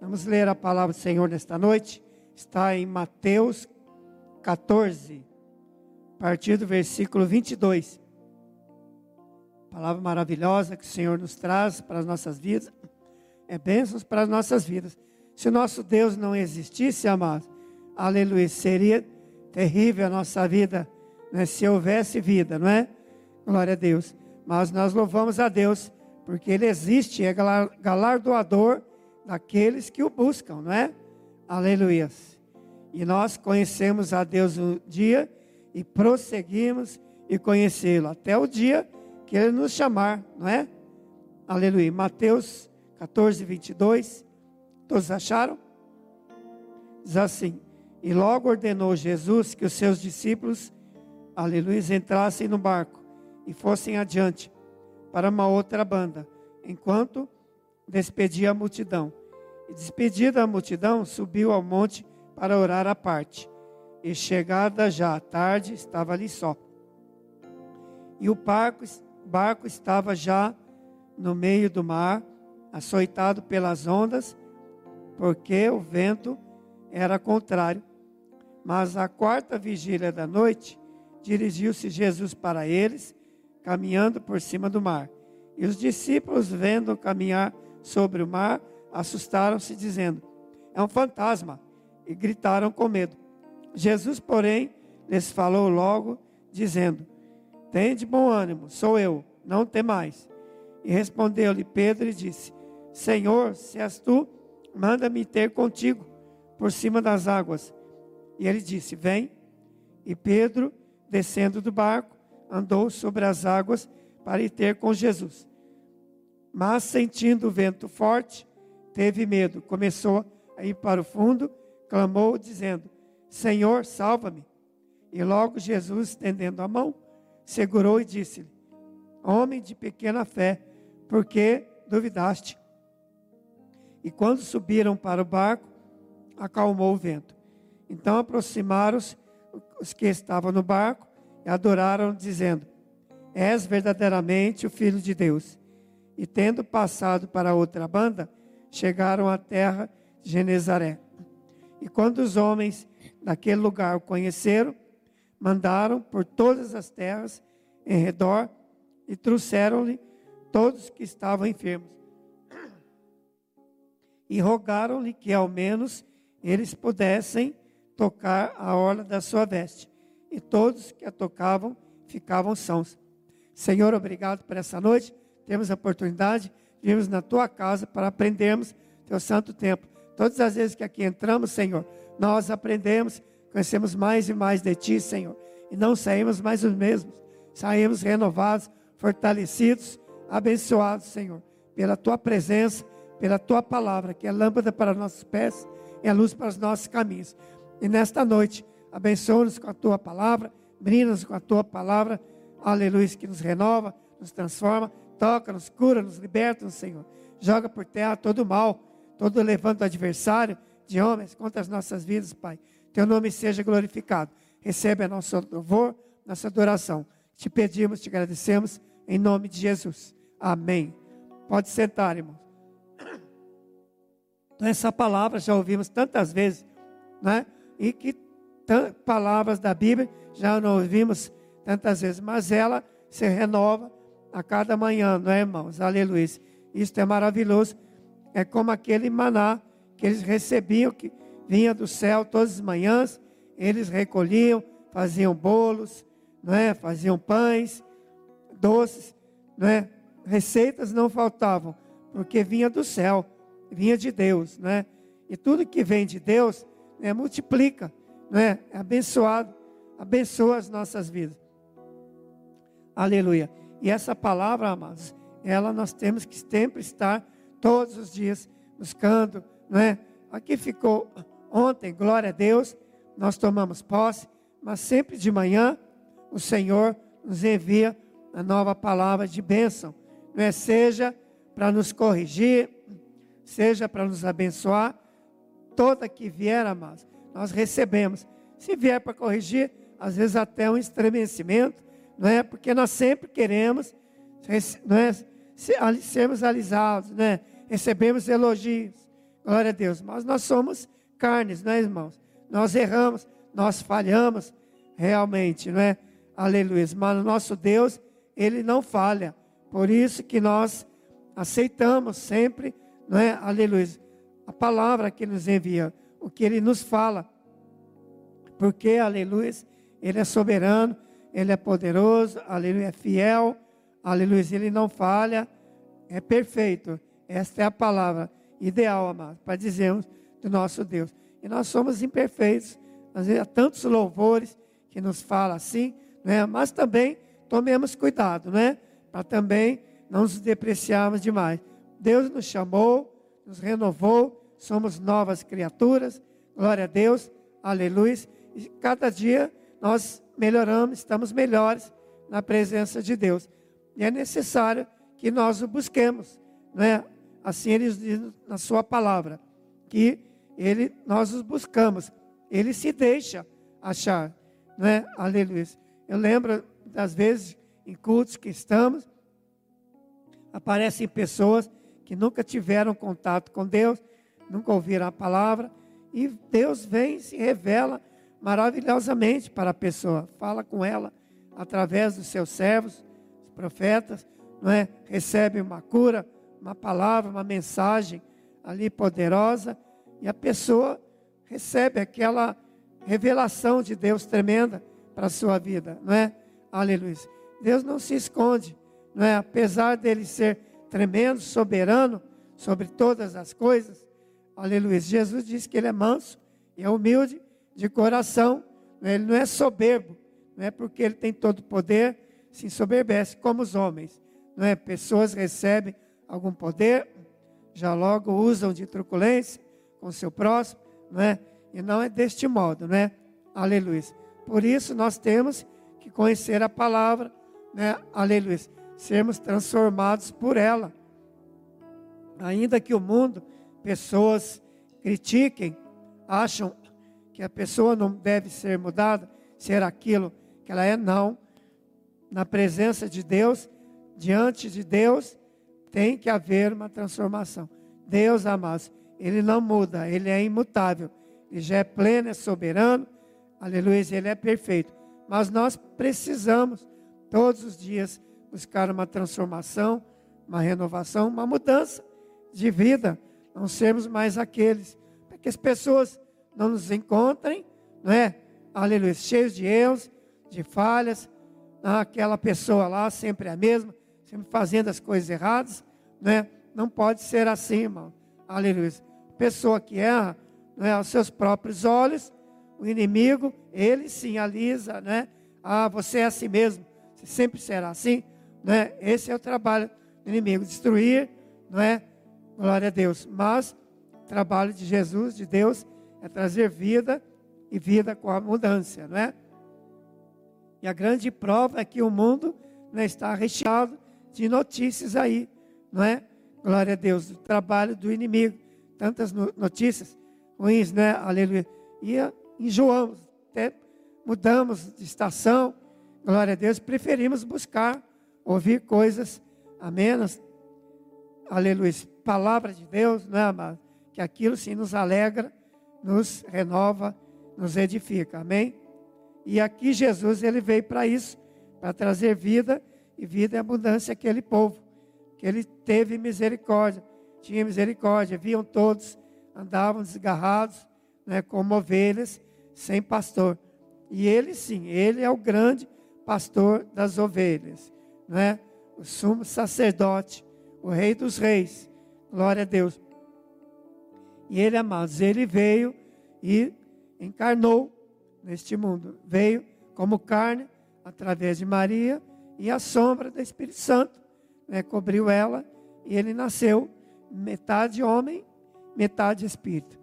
Vamos ler a palavra do Senhor nesta noite. Está em Mateus 14, a partir do versículo 22. Palavra maravilhosa que o Senhor nos traz para as nossas vidas. É bênçãos para as nossas vidas. Se o nosso Deus não existisse, amados, aleluia, seria terrível a nossa vida, né, se houvesse vida, não é? Glória a Deus. Mas nós louvamos a Deus, porque Ele existe, é galardoador daqueles que o buscam, não é? Aleluia. E nós conhecemos a Deus um dia e prosseguimos e conhecê-lo até o dia que Ele nos chamar, não é? Aleluia. Mateus 14, 22. Todos acharam? Diz assim: E logo ordenou Jesus que os seus discípulos, aleluia, entrassem no barco e fossem adiante para uma outra banda, enquanto despedia a multidão. E despedida a multidão, subiu ao monte para orar à parte. E chegada já a tarde, estava ali só. E o barco, barco estava já no meio do mar, açoitado pelas ondas, porque o vento era contrário. Mas à quarta vigília da noite, dirigiu-se Jesus para eles, caminhando por cima do mar. E os discípulos, vendo caminhar sobre o mar, assustaram-se, dizendo: É um fantasma, e gritaram com medo. Jesus, porém, lhes falou logo, dizendo: Tende bom ânimo, sou eu, não temais. E respondeu-lhe Pedro e disse: Senhor, se és tu, manda-me ter contigo por cima das águas. E ele disse: Vem. E Pedro, descendo do barco, andou sobre as águas para ir ter com Jesus. Mas sentindo o vento forte, teve medo, começou a ir para o fundo, clamou, dizendo: Senhor, salva-me. E logo Jesus, estendendo a mão, segurou e disse-lhe: Homem de pequena fé, por que duvidaste? E quando subiram para o barco, acalmou o vento. Então aproximaram-se os que estavam no barco e adoraram, dizendo: És verdadeiramente o Filho de Deus. E tendo passado para outra banda, chegaram à terra de Genezaré. E quando os homens daquele lugar o conheceram, mandaram por todas as terras em redor e trouxeram-lhe todos que estavam enfermos. E rogaram-lhe que ao menos eles pudessem tocar a orla da sua veste. E todos que a tocavam ficavam sãos. Senhor, obrigado por essa noite. Temos a oportunidade vimos na tua casa para aprendermos teu santo tempo. Todas as vezes que aqui entramos, Senhor, nós aprendemos, conhecemos mais e mais de ti, Senhor, e não saímos mais os mesmos, saímos renovados, fortalecidos, abençoados, Senhor, pela tua presença, pela tua palavra, que é lâmpada para nossos pés e a luz para os nossos caminhos. E nesta noite, abençoa-nos com a tua palavra, brinda-nos com a tua palavra, aleluia, que nos renova, nos transforma, Toca-nos, cura-nos, liberta-nos, Senhor. Joga por terra todo o mal, todo levando do adversário, de homens, contra as nossas vidas, Pai. Teu nome seja glorificado. Recebe a nosso louvor, nossa adoração. Te pedimos, te agradecemos, em nome de Jesus. Amém. Pode sentar, irmão. Então, essa palavra já ouvimos tantas vezes, né? E que palavras da Bíblia já não ouvimos tantas vezes, mas ela se renova a cada manhã, não é, irmãos? Aleluia. Isso é maravilhoso. É como aquele maná que eles recebiam, que vinha do céu todas as manhãs. Eles recolhiam, faziam bolos, não é? Faziam pães, doces, não é? Receitas não faltavam, porque vinha do céu, vinha de Deus, não é? E tudo que vem de Deus, né, multiplica, não é? É abençoado, abençoa as nossas vidas. Aleluia. E essa palavra, amados, ela nós temos que sempre estar todos os dias buscando, não é? Aqui ficou ontem, glória a Deus, nós tomamos posse, mas sempre de manhã o Senhor nos envia a nova palavra de bênção, não é? Seja para nos corrigir, seja para nos abençoar, toda que vier, amados, nós recebemos. Se vier para corrigir, às vezes até um estremecimento, não é? Porque nós sempre queremos não é? sermos alisados, né? recebemos elogios, Glória a Deus. Mas nós somos carnes, não é, irmãos? Nós erramos, nós falhamos realmente, não é? Aleluia. Mas o nosso Deus, ele não falha. Por isso que nós aceitamos sempre, não é? Aleluia. A palavra que nos envia, o que ele nos fala. Porque, aleluia, ele é soberano, ele é poderoso, aleluia, é fiel, aleluia, ele não falha, é perfeito. Esta é a palavra ideal, amado, para dizermos do nosso Deus. E nós somos imperfeitos, às vezes há tantos louvores que nos fala assim, né? mas também tomemos cuidado, né? para também não nos depreciarmos demais. Deus nos chamou, nos renovou, somos novas criaturas, glória a Deus, aleluia. E cada dia nós melhoramos, estamos melhores na presença de Deus. E é necessário que nós o busquemos, né? Assim ele diz na sua palavra, que ele nós os buscamos. Ele se deixa achar, né? Aleluia. Eu lembro das vezes em cultos que estamos, aparecem pessoas que nunca tiveram contato com Deus, nunca ouviram a palavra, e Deus vem se revela maravilhosamente para a pessoa, fala com ela através dos seus servos, os profetas, não é? Recebe uma cura, uma palavra, uma mensagem ali poderosa, e a pessoa recebe aquela revelação de Deus tremenda para a sua vida, não é? Aleluia. Deus não se esconde, não é? Apesar dele ser tremendo, soberano sobre todas as coisas, aleluia. Jesus diz que ele é manso e é humilde de coração, é? ele não é soberbo, não é porque ele tem todo o poder, se ensoberbece como os homens, não é? Pessoas recebem algum poder, já logo usam de truculência com seu próximo, não é? E não é deste modo, não é? Aleluia. Por isso nós temos que conhecer a palavra, né? Aleluia. Sermos transformados por ela. Ainda que o mundo, pessoas critiquem, acham que a pessoa não deve ser mudada, ser aquilo que ela é, não. Na presença de Deus, diante de Deus, tem que haver uma transformação. Deus, amados, Ele não muda, Ele é imutável. Ele já é pleno, é soberano. Aleluia, Ele é perfeito. Mas nós precisamos, todos os dias, buscar uma transformação, uma renovação, uma mudança de vida. Não sermos mais aqueles. Para que as pessoas não nos encontrem, não é? Aleluia, cheios de erros, de falhas. Aquela pessoa lá sempre é a mesma, sempre fazendo as coisas erradas né? Não pode ser assim, irmão. Aleluia. Pessoa que erra, é aos seus próprios olhos, o inimigo, ele sim alisa, né? Ah, você é assim mesmo, você sempre será assim, né? Esse é o trabalho do inimigo, destruir, não é? Glória a Deus. Mas trabalho de Jesus, de Deus, é trazer vida e vida com abundância, não é? E a grande prova é que o mundo né, está recheado de notícias aí não é? Glória a Deus, o trabalho do inimigo. Tantas notícias ruins, né? Aleluia. E enjoamos, até mudamos de estação. Glória a Deus, preferimos buscar ouvir coisas amenas. Aleluia. Palavra de Deus, não é, amado? Que aquilo sim nos alegra, nos renova, nos edifica. Amém? E aqui Jesus, ele veio para isso, para trazer vida e vida e abundância àquele povo que ele teve misericórdia, tinha misericórdia, viam todos, andavam desgarrados, né, como ovelhas, sem pastor. E ele sim, ele é o grande pastor das ovelhas, né? o sumo sacerdote, o rei dos reis, glória a Deus. E ele, amados, ele veio e encarnou neste mundo, veio como carne através de Maria e a sombra do Espírito Santo né, cobriu ela e ele nasceu metade homem, metade espírito.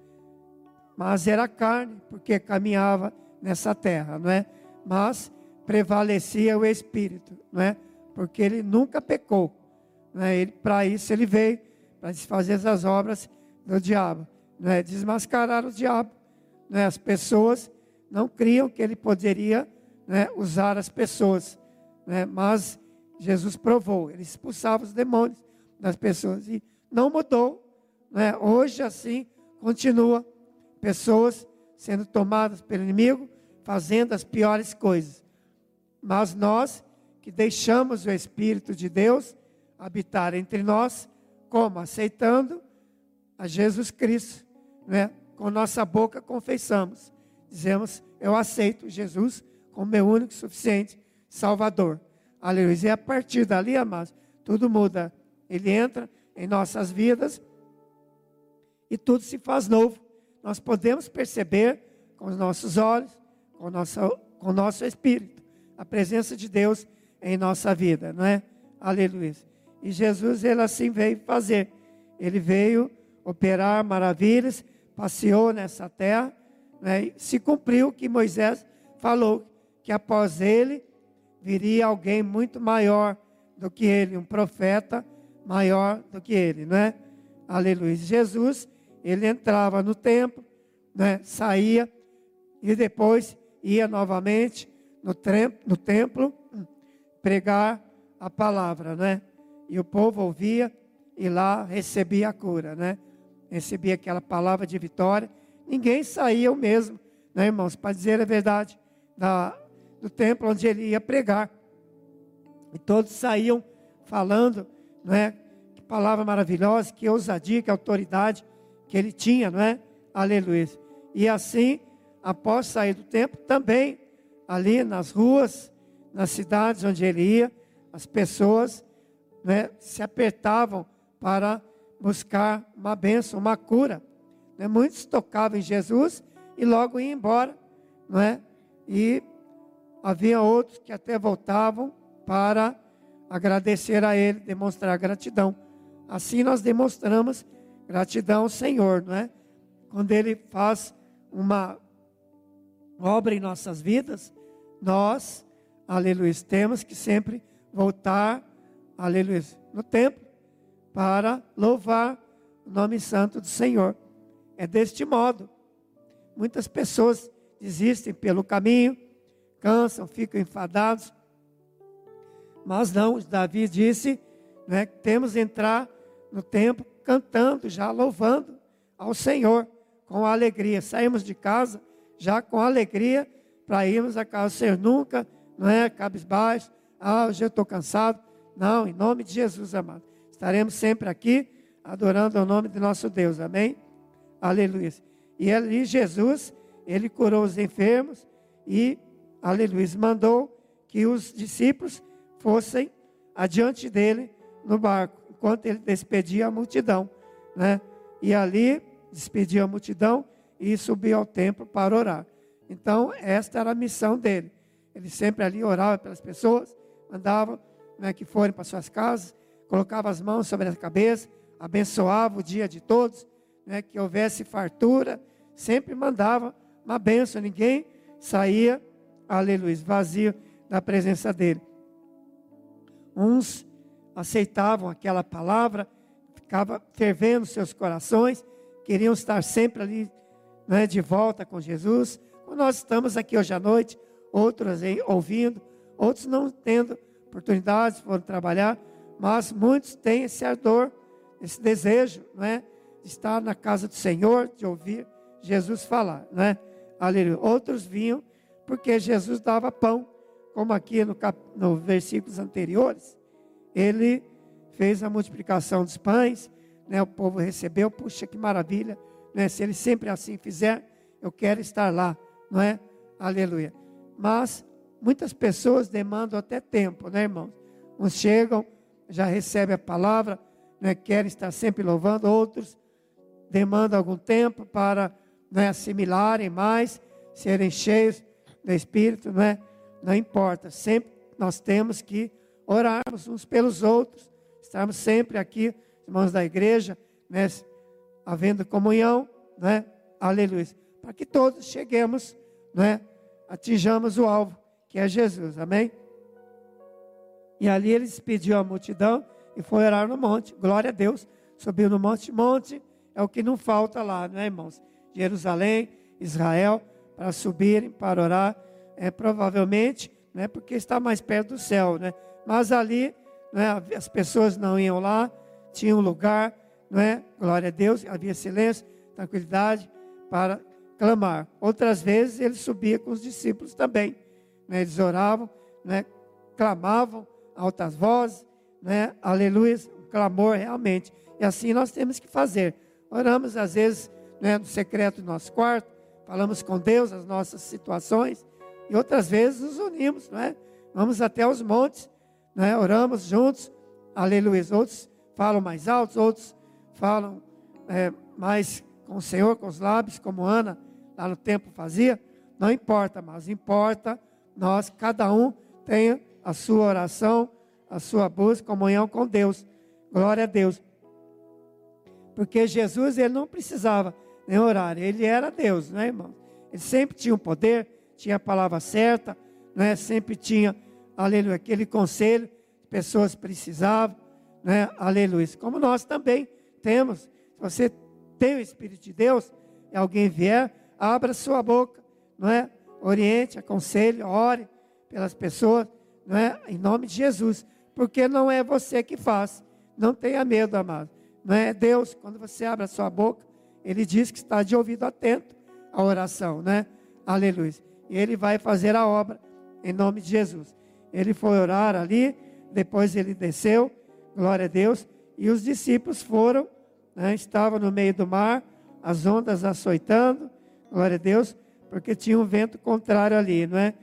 Mas era carne, porque caminhava nessa terra, não é? Mas prevalecia o espírito, não é? Porque ele nunca pecou. Né? Para isso ele veio, para desfazer as obras do diabo, não é? Desmascarar o diabo. Não é? As pessoas não criam que ele poderia né, usar as pessoas, né? mas Jesus provou, ele expulsava os demônios das pessoas e não mudou, né, hoje assim continua. Pessoas sendo tomadas pelo inimigo, fazendo as piores coisas. Mas nós que deixamos o Espírito de Deus habitar entre nós, como? Aceitando a Jesus Cristo, né? com nossa boca confessamos, dizemos: Eu aceito Jesus como meu único e suficiente Salvador. Aleluia. E a partir dali, amados, tudo muda. Ele entra em nossas vidas e tudo se faz novo. Nós podemos perceber com os nossos olhos, com, nossa, com o nosso espírito, a presença de Deus em nossa vida, não é? Aleluia. E Jesus, ele assim veio fazer. Ele veio operar maravilhas, passeou nessa terra, né? se cumpriu o que Moisés falou, que após ele viria alguém muito maior do que ele, um profeta maior do que ele, não é? Aleluia. Jesus, ele entrava no templo, né? saía e depois ia novamente no, no templo pregar a palavra, né? E o povo ouvia e lá recebia a cura, né? Recebia aquela palavra de vitória. Ninguém saía o mesmo, né, irmãos? Para dizer a verdade, da, do templo onde ele ia pregar. E todos saíam falando, não é? Que palavra maravilhosa, que ousadia, que autoridade que ele tinha, não é? Aleluia. E assim, após sair do templo, também ali nas ruas, nas cidades onde ele ia, as pessoas né, se apertavam para buscar uma bênção, uma cura. Né? Muitos tocavam em Jesus e logo iam embora, não é? E havia outros que até voltavam para agradecer a Ele, demonstrar gratidão. Assim nós demonstramos gratidão ao Senhor, não é? Quando Ele faz uma obra em nossas vidas, nós, aleluia, temos que sempre voltar, aleluia, no templo para louvar o nome santo do Senhor. É deste modo. Muitas pessoas desistem pelo caminho, cansam, ficam enfadados. Mas não, Davi disse né, que temos entrar no templo cantando, já louvando ao Senhor com alegria. Saímos de casa já com alegria para irmos à casa do Senhor. Nunca, não é cabisbaixo, ah, hoje eu estou cansado. Não, em nome de Jesus, amado. Estaremos sempre aqui adorando o nome de nosso Deus. Amém? Aleluia. E ali Jesus, ele curou os enfermos e aleluia, mandou que os discípulos fossem adiante dele no barco, enquanto ele despedia a multidão, né? E ali despedia a multidão e subiu ao templo para orar. Então, esta era a missão dele. Ele sempre ali orava pelas pessoas, mandava né, que forem para suas casas, colocava as mãos sobre a cabeça, abençoava o dia de todos, né, que houvesse fartura, sempre mandava uma benção, ninguém saía aleluia, vazio da presença dele. Uns aceitavam aquela palavra, ficava fervendo seus corações, queriam estar sempre ali né, de volta com Jesus. Como nós estamos aqui hoje à noite, outros aí ouvindo, outros não tendo oportunidades, foram trabalhar, mas muitos têm esse ardor, esse desejo, não é? De estar na casa do Senhor, de ouvir Jesus falar, não é? Aleluia. Outros vinham porque Jesus dava pão, como aqui no, cap, no versículos anteriores, ele fez a multiplicação dos pães, né, o povo recebeu, puxa que maravilha, né, se ele sempre assim fizer, eu quero estar lá, não é? Aleluia. Mas muitas pessoas demandam até tempo, né, irmãos? Uns chegam, já recebem a palavra, né, querem estar sempre louvando, outros demandam algum tempo para né, assimilarem mais, serem cheios do Espírito, não é? Não importa, sempre nós temos que orarmos uns pelos outros, estarmos sempre aqui, irmãos da igreja, né? Havendo comunhão, né? Aleluia. Para que todos cheguemos, né? Atinjamos o alvo, que é Jesus, amém? E ali ele despediu a multidão e foi orar no monte, glória a Deus, subiu no monte, monte é o que não falta lá, né, irmãos? Jerusalém, Israel, para subirem, para orar, é, provavelmente, né, porque está mais perto do céu, né? Mas ali, né, as pessoas não iam lá, tinha um lugar, não é? Glória a Deus, havia silêncio, tranquilidade para clamar. Outras vezes ele subia com os discípulos também. Né? Eles oravam, né? clamavam altas vozes, né? aleluia, clamor realmente. E assim nós temos que fazer. Oramos às vezes né, no secreto do nosso quarto, falamos com Deus as nossas situações, e outras vezes nos unimos, não é? Vamos até os montes, né? oramos juntos, aleluia. Outros falam mais altos, outros falam é, mais com o Senhor, com os lábios, como Ana lá no tempo fazia. Não importa, mas importa nós, cada um, tenha a sua oração, a sua busca, comunhão com Deus. Glória a Deus. Porque Jesus, ele não precisava nem orar, ele era Deus, né, irmão? Ele sempre tinha o poder, tinha a palavra certa, né? sempre tinha, aleluia, aquele conselho que pessoas precisavam, né? aleluia. Como nós também temos. Se você tem o Espírito de Deus, e alguém vier, abra sua boca, não é? Oriente, aconselhe, ore pelas pessoas, não é? Em nome de Jesus, porque não é você que faz. Não tenha medo, amado. Não é Deus, quando você abre a sua boca, ele diz que está de ouvido atento à oração, né? Aleluia. E ele vai fazer a obra em nome de Jesus. Ele foi orar ali, depois ele desceu, glória a Deus, e os discípulos foram, né, estavam no meio do mar, as ondas açoitando, glória a Deus, porque tinha um vento contrário ali, não é?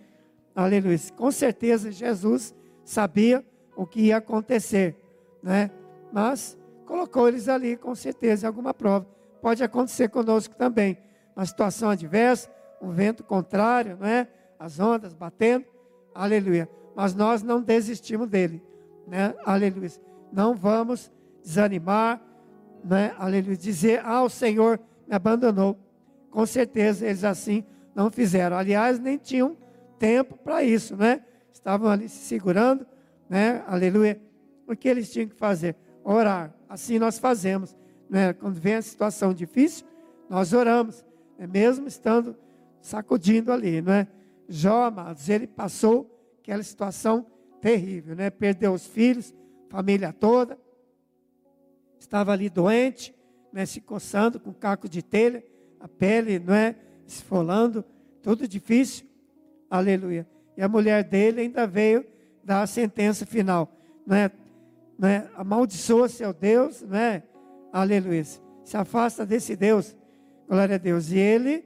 Aleluia. Com certeza Jesus sabia o que ia acontecer, né? Mas colocou eles ali, com certeza, alguma prova. Pode acontecer conosco também. Uma situação adversa, um vento contrário, não é? As ondas batendo, aleluia. Mas nós não desistimos dele, né? Aleluia. Não vamos desanimar, né? Aleluia. Dizer, ah, o Senhor me abandonou. Com certeza eles assim não fizeram. Aliás, nem tinham tempo para isso, né? Estavam ali se segurando, né? Aleluia. O que eles tinham que fazer? Orar. Assim nós fazemos, né? Quando vem a situação difícil, nós oramos, né? mesmo estando sacudindo ali, não é? Jó, amados, ele passou aquela situação terrível, né? Perdeu os filhos, família toda, estava ali doente, né? Se coçando com caco de telha, a pele, não é? Esfolando, tudo difícil. Aleluia. E a mulher dele ainda veio dar a sentença final, não é? Não é? Amaldiçoa seu Deus, não é? Aleluia. Se afasta desse Deus. Glória a Deus. E ele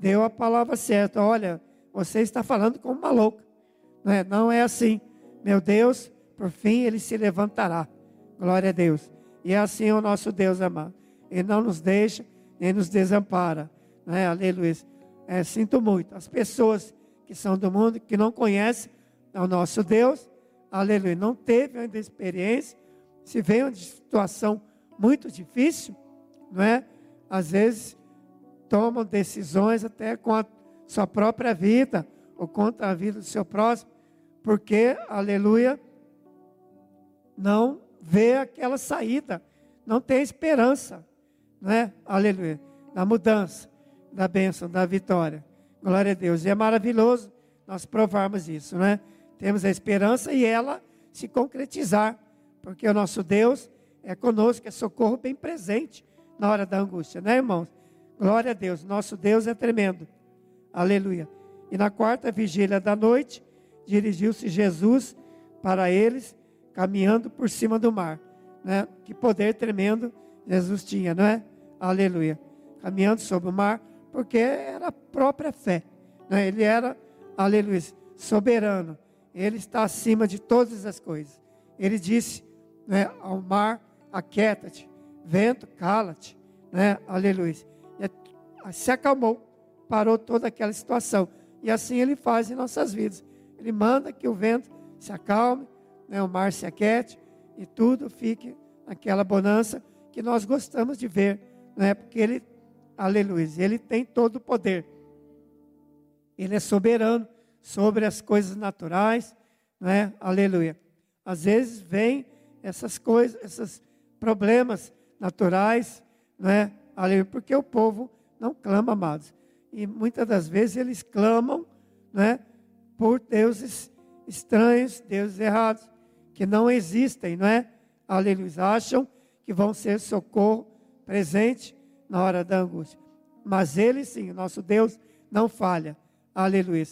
deu a palavra certa. Olha, você está falando como uma louca. Não é, não é assim. Meu Deus, por fim, ele se levantará. Glória a Deus. E é assim o nosso Deus amado. Ele não nos deixa, nem nos desampara. Né? Aleluia. É, sinto muito. As pessoas que são do mundo, que não conhecem o nosso Deus, aleluia, não teve ainda experiência, se vem uma situação muito difícil, não é? Às vezes tomam decisões até com a sua própria vida ou contra a vida do seu próximo, porque, aleluia, não vê aquela saída, não tem esperança né? Aleluia. Da mudança, da bênção, da vitória. Glória a Deus. E é maravilhoso nós provarmos isso, né? Temos a esperança e ela se concretizar, porque o nosso Deus é conosco, é socorro bem presente na hora da angústia, né, irmãos? Glória a Deus. Nosso Deus é tremendo. Aleluia. E na quarta vigília da noite, dirigiu-se Jesus para eles, caminhando por cima do mar. Né? Que poder tremendo Jesus tinha, não é? aleluia, caminhando sobre o mar, porque era a própria fé. Né? Ele era, aleluia, soberano. Ele está acima de todas as coisas. Ele disse né, ao mar: aquieta-te, vento, cala-te, né? aleluia. E se acalmou, parou toda aquela situação. E assim ele faz em nossas vidas. Ele manda que o vento se acalme, né, o mar se aquiete e tudo fique naquela bonança que nós gostamos de ver não é? Porque ele, aleluia, ele tem todo o poder. Ele é soberano sobre as coisas naturais, não é? Aleluia. Às vezes vem essas coisas, esses problemas naturais, não é? Aleluia, porque o povo não clama, amados. E muitas das vezes eles clamam, não é? Por deuses estranhos, deuses errados, que não existem, não é? Aleluia. Acham que vão ser socorro presente na hora da angústia. Mas Ele sim, o nosso Deus, não falha. Aleluia.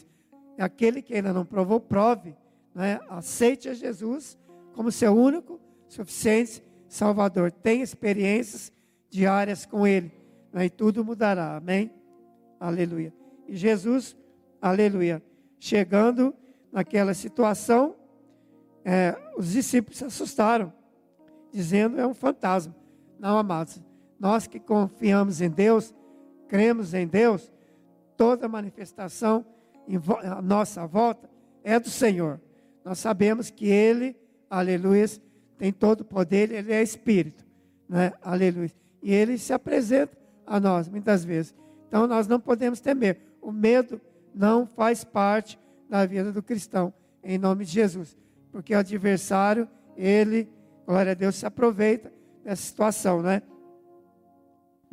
Aquele que ainda não provou, prove. Né? Aceite a Jesus como seu único, suficiente Salvador. Tenha experiências diárias com Ele. Né? E tudo mudará. Amém? Aleluia. E Jesus, aleluia, chegando naquela situação, é, os discípulos se assustaram, dizendo: é um fantasma. Não, amados, nós que confiamos em Deus, cremos em Deus, toda manifestação em nossa volta é do Senhor. Nós sabemos que Ele, aleluia, tem todo o poder, Ele é Espírito, né? aleluia. E Ele se apresenta a nós muitas vezes. Então nós não podemos temer. O medo não faz parte da vida do cristão, em nome de Jesus. Porque o adversário, ele, glória a Deus, se aproveita dessa situação, né?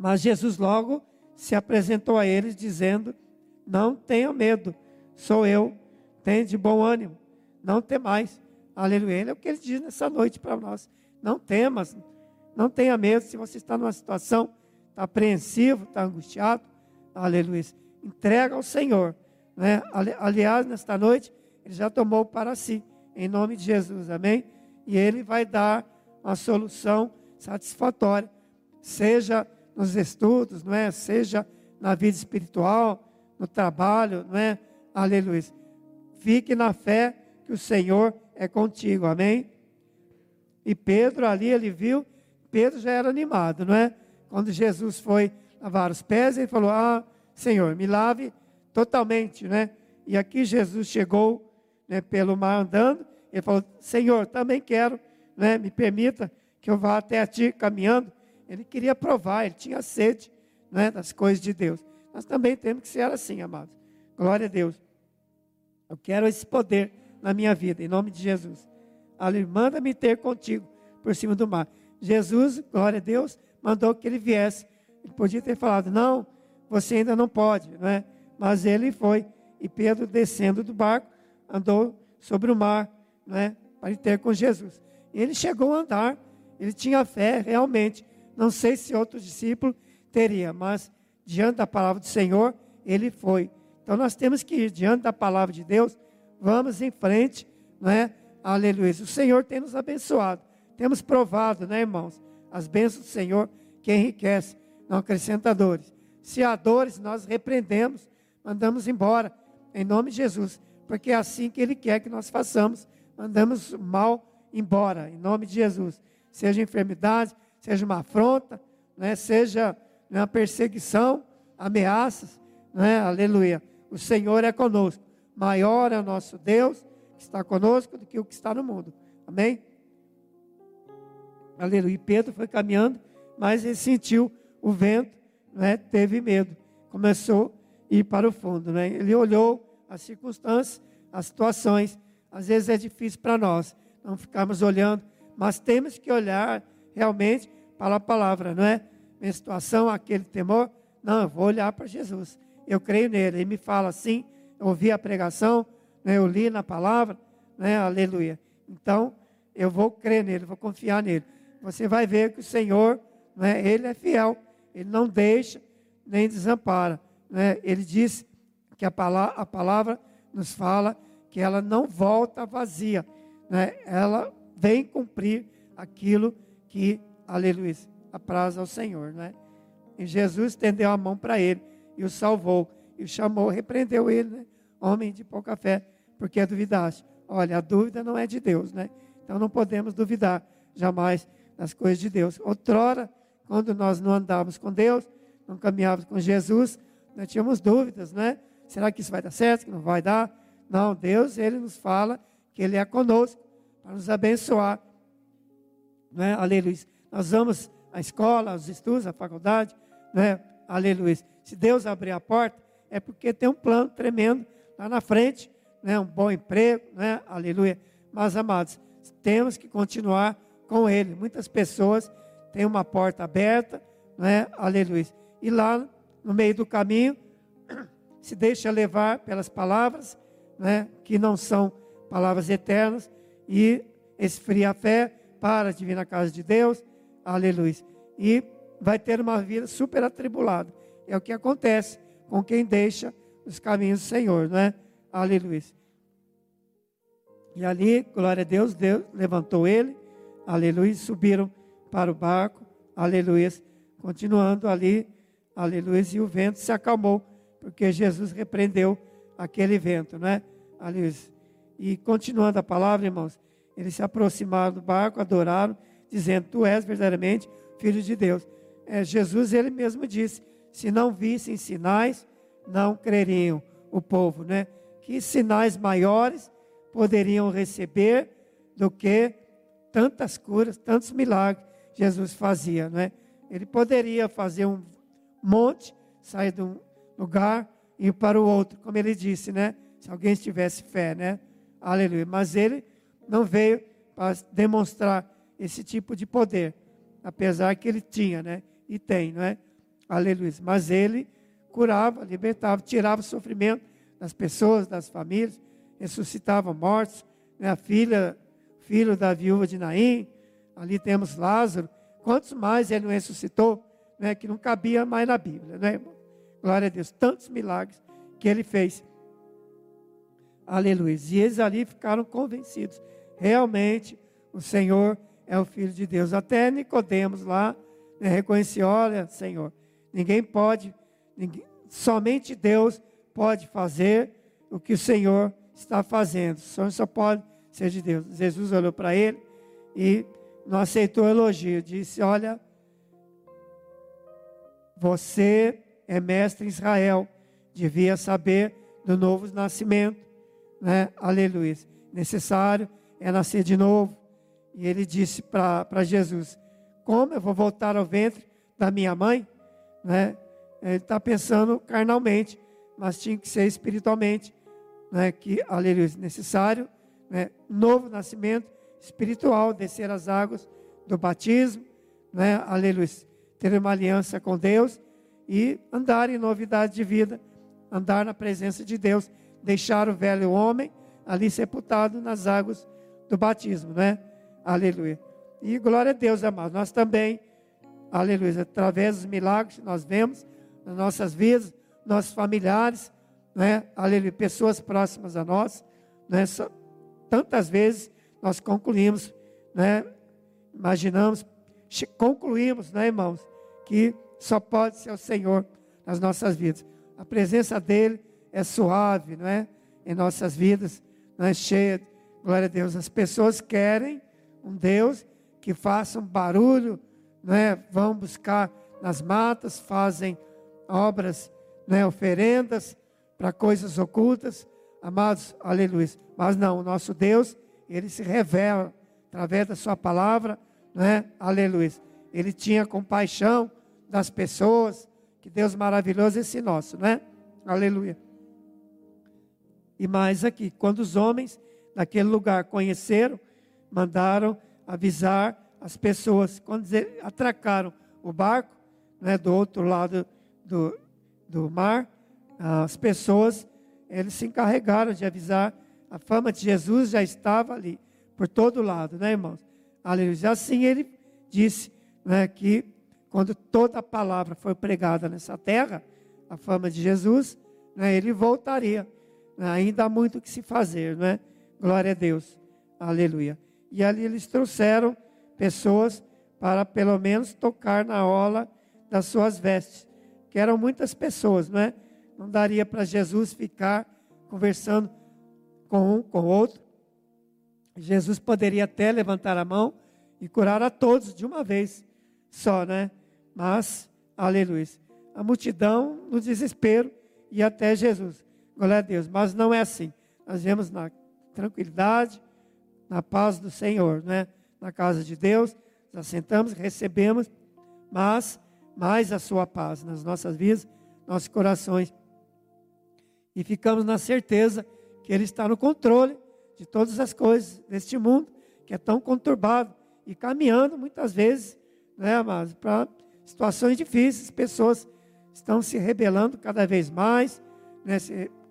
Mas Jesus logo se apresentou a eles dizendo: Não tenham medo, sou eu, tenha de bom ânimo, não temais. Aleluia. Ele é o que ele diz nessa noite para nós. Não temas, não tenha medo. Se você está numa situação, está apreensivo, está angustiado, aleluia. Entrega ao Senhor. Né? Aliás, nesta noite, ele já tomou para si, em nome de Jesus, amém? E ele vai dar uma solução satisfatória, seja nos estudos, não é? Seja na vida espiritual, no trabalho, não é? Aleluia. Fique na fé que o Senhor é contigo, amém? E Pedro ali, ele viu, Pedro já era animado, não é? Quando Jesus foi lavar os pés, ele falou: Ah, Senhor, me lave totalmente, né? E aqui Jesus chegou né, pelo mar andando, ele falou: Senhor, também quero, né? Me permita que eu vá até a ti caminhando. Ele queria provar, ele tinha sede né, das coisas de Deus. Nós também temos que ser assim, amados. Glória a Deus. Eu quero esse poder na minha vida, em nome de Jesus. Ali, manda-me ter contigo por cima do mar. Jesus, glória a Deus, mandou que ele viesse. Ele podia ter falado, não, você ainda não pode, não é? Mas ele foi. E Pedro, descendo do barco, andou sobre o mar, não é? Para ter com Jesus. Ele chegou a andar, ele tinha fé realmente. Não sei se outro discípulo teria, mas diante da palavra do Senhor, ele foi. Então nós temos que ir diante da palavra de Deus, vamos em frente, não é? Aleluia. O Senhor tem nos abençoado. Temos provado, né, irmãos? As bênçãos do Senhor que enriquece, não acrescenta dores. Se há dores, nós repreendemos, mandamos embora, em nome de Jesus, porque é assim que Ele quer que nós façamos. Mandamos mal embora, em nome de Jesus. Seja enfermidade, seja uma afronta, né, seja uma perseguição, ameaças, né, aleluia. O Senhor é conosco. Maior é o nosso Deus que está conosco do que o que está no mundo. Amém? Aleluia. E Pedro foi caminhando, mas ele sentiu o vento, né? teve medo. Começou a ir para o fundo. Né? Ele olhou as circunstâncias, as situações. Às vezes é difícil para nós não ficarmos olhando, mas temos que olhar realmente para a palavra, não é? Minha situação, aquele temor. Não, eu vou olhar para Jesus. Eu creio nele. Ele me fala assim, eu ouvi a pregação, né? eu li na palavra, né? aleluia. Então, eu vou crer nele, vou confiar nele você vai ver que o Senhor, né, Ele é fiel, Ele não deixa nem desampara. Né? Ele diz que a palavra, a palavra nos fala que ela não volta vazia, né? ela vem cumprir aquilo que, aleluia, apraz ao Senhor. Né? E Jesus estendeu a mão para ele e o salvou, e o chamou, repreendeu ele, né? homem de pouca fé, porque duvidaste. Olha, a dúvida não é de Deus, né? Então não podemos duvidar jamais nas coisas de Deus. Outrora, quando nós não andávamos com Deus, não caminhávamos com Jesus, nós tínhamos dúvidas, né? Será que isso vai dar certo, que não vai dar? Não, Deus, Ele nos fala que Ele é conosco para nos abençoar. Né? Aleluia. Nós vamos à escola, aos estudos, à faculdade, né? Aleluia. Se Deus abrir a porta, é porque tem um plano tremendo lá na frente, né? Um bom emprego, né? Aleluia. Mas, amados, temos que continuar com Ele. Muitas pessoas têm uma porta aberta, né? aleluia. E lá no meio do caminho, se deixa levar pelas palavras, né? que não são palavras eternas, e esfria a fé, para de vir na casa de Deus, Aleluia. E vai ter uma vida super atribulada. É o que acontece com quem deixa os caminhos do Senhor, não é? Aleluia. E ali, glória a Deus, Deus levantou ele, aleluia, subiram para o barco, aleluia, continuando ali, aleluia, e o vento se acalmou, porque Jesus repreendeu aquele vento, não é? Aleluia. E continuando a palavra, irmãos, eles se aproximaram do barco, adoraram, dizendo: Tu és verdadeiramente filho de Deus. É, Jesus, ele mesmo disse: Se não vissem sinais, não creriam o povo, né? Que sinais maiores poderiam receber do que tantas curas, tantos milagres Jesus fazia, né? Ele poderia fazer um monte, sair de um lugar e ir para o outro, como ele disse, né? Se alguém tivesse fé, né? Aleluia. Mas ele não veio para demonstrar esse tipo de poder, apesar que ele tinha, né? E tem, não é? Aleluia. Mas ele curava, libertava, tirava o sofrimento das pessoas, das famílias, ressuscitava mortos. Né? A filha, filho da viúva de Naim, ali temos Lázaro. Quantos mais ele não ressuscitou, né? que não cabia mais na Bíblia, né? Glória a Deus, tantos milagres que ele fez. Aleluia. E eles ali ficaram convencidos. Realmente, o Senhor é o Filho de Deus. Até Nicodemos lá né, reconheceu: olha, Senhor, ninguém pode somente Deus pode fazer o que o Senhor está fazendo. O Senhor só pode ser de Deus. Jesus olhou para ele e não aceitou o elogio. Disse: Olha, você é mestre em Israel, devia saber do novo nascimento, né? Aleluia. Necessário é nascer de novo. E ele disse para Jesus: Como eu vou voltar ao ventre da minha mãe? Né? ele está pensando carnalmente, mas tinha que ser espiritualmente, né, que, aleluia, necessário, né, novo nascimento espiritual, descer as águas do batismo, né, aleluia, ter uma aliança com Deus e andar em novidade de vida, andar na presença de Deus, deixar o velho homem ali sepultado nas águas do batismo, né? Aleluia. E glória a Deus, amados. Nós também, aleluia, através dos milagres que nós vemos, nas nossas vidas, nossos familiares, né? Aleluia, pessoas próximas a nós, né? Tantas vezes nós concluímos, né? Imaginamos, concluímos, né, irmãos, que só pode ser o Senhor nas nossas vidas. A presença dele é suave, não é? Em nossas vidas, não é cheia. Glória a Deus. As pessoas querem um Deus que faça um barulho, não é? Vão buscar nas matas, fazem obras, né, oferendas para coisas ocultas. Amados, aleluia. Mas não, o nosso Deus, ele se revela através da sua palavra, né? Aleluia. Ele tinha compaixão das pessoas. Que Deus maravilhoso esse nosso, né? Aleluia. E mais aqui, quando os homens naquele lugar conheceram, mandaram avisar as pessoas. Quando atracaram o barco, né, do outro lado do, do mar, as pessoas, eles se encarregaram de avisar. A fama de Jesus já estava ali, por todo lado, né, irmãos? Aleluia. Assim ele disse né, que quando toda a palavra foi pregada nessa terra, a fama de Jesus, né, ele voltaria. Ainda há muito o que se fazer, né? Glória a Deus. Aleluia. E ali eles trouxeram pessoas para pelo menos tocar na ola das suas vestes que eram muitas pessoas, não é? Não daria para Jesus ficar conversando com um, com outro. Jesus poderia até levantar a mão e curar a todos de uma vez só, né? Mas, aleluia, a multidão no desespero e até Jesus. Glória a Deus. Mas não é assim. Nós vemos na tranquilidade, na paz do Senhor, né? Na casa de Deus, nós sentamos, recebemos, mas mais a sua paz nas nossas vidas, nossos corações. E ficamos na certeza que Ele está no controle de todas as coisas deste mundo, que é tão conturbado e caminhando muitas vezes, né, para situações difíceis. Pessoas estão se rebelando cada vez mais né,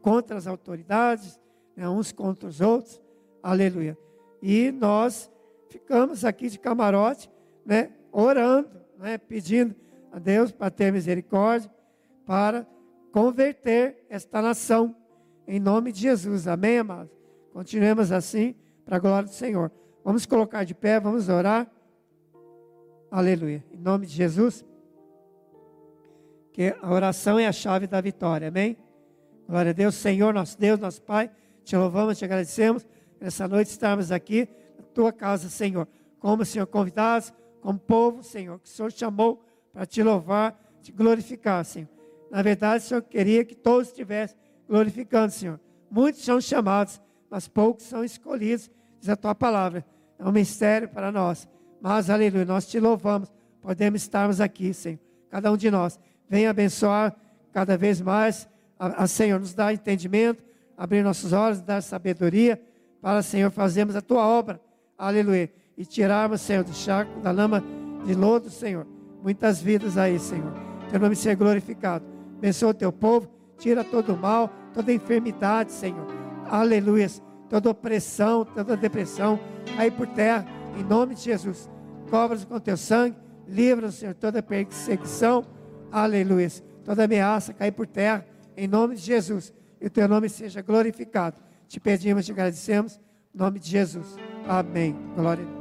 contra as autoridades, né, uns contra os outros. Aleluia. E nós ficamos aqui de camarote, né, orando, né, pedindo a Deus para ter misericórdia, para converter esta nação, em nome de Jesus, amém, amados? Continuemos assim, para a glória do Senhor. Vamos colocar de pé, vamos orar. Aleluia. Em nome de Jesus. Que a oração é a chave da vitória. Amém? Glória a Deus. Senhor, nosso Deus, nosso Pai. Te louvamos, te agradecemos. Nessa noite estarmos aqui na tua casa, Senhor. Como, Senhor, convidados, como povo, Senhor, que o Senhor chamou para te louvar, te glorificar, Senhor. Na verdade, o Senhor queria que todos estivessem glorificando, Senhor. Muitos são chamados, mas poucos são escolhidos, diz a tua palavra. É um mistério para nós. Mas, aleluia, nós te louvamos. Podemos estarmos aqui, Senhor. Cada um de nós. Venha abençoar cada vez mais. A, a Senhor, nos dá entendimento, abrir nossos olhos, dar sabedoria para, Senhor, fazermos a tua obra. Aleluia. E tirarmos, Senhor, do charco, da lama de lodo, Senhor. Muitas vidas aí, Senhor. Teu nome seja glorificado. Abençoa o teu povo. Tira todo o mal, toda enfermidade, Senhor. Aleluia. Toda opressão, toda depressão, aí por terra em nome de Jesus. Cobra-nos com teu sangue, livra-nos, Senhor, toda perseguição, aleluia. Toda ameaça cair por terra, em nome de Jesus. E o teu nome seja glorificado. Te pedimos, te agradecemos, em nome de Jesus. Amém. Glória a Deus.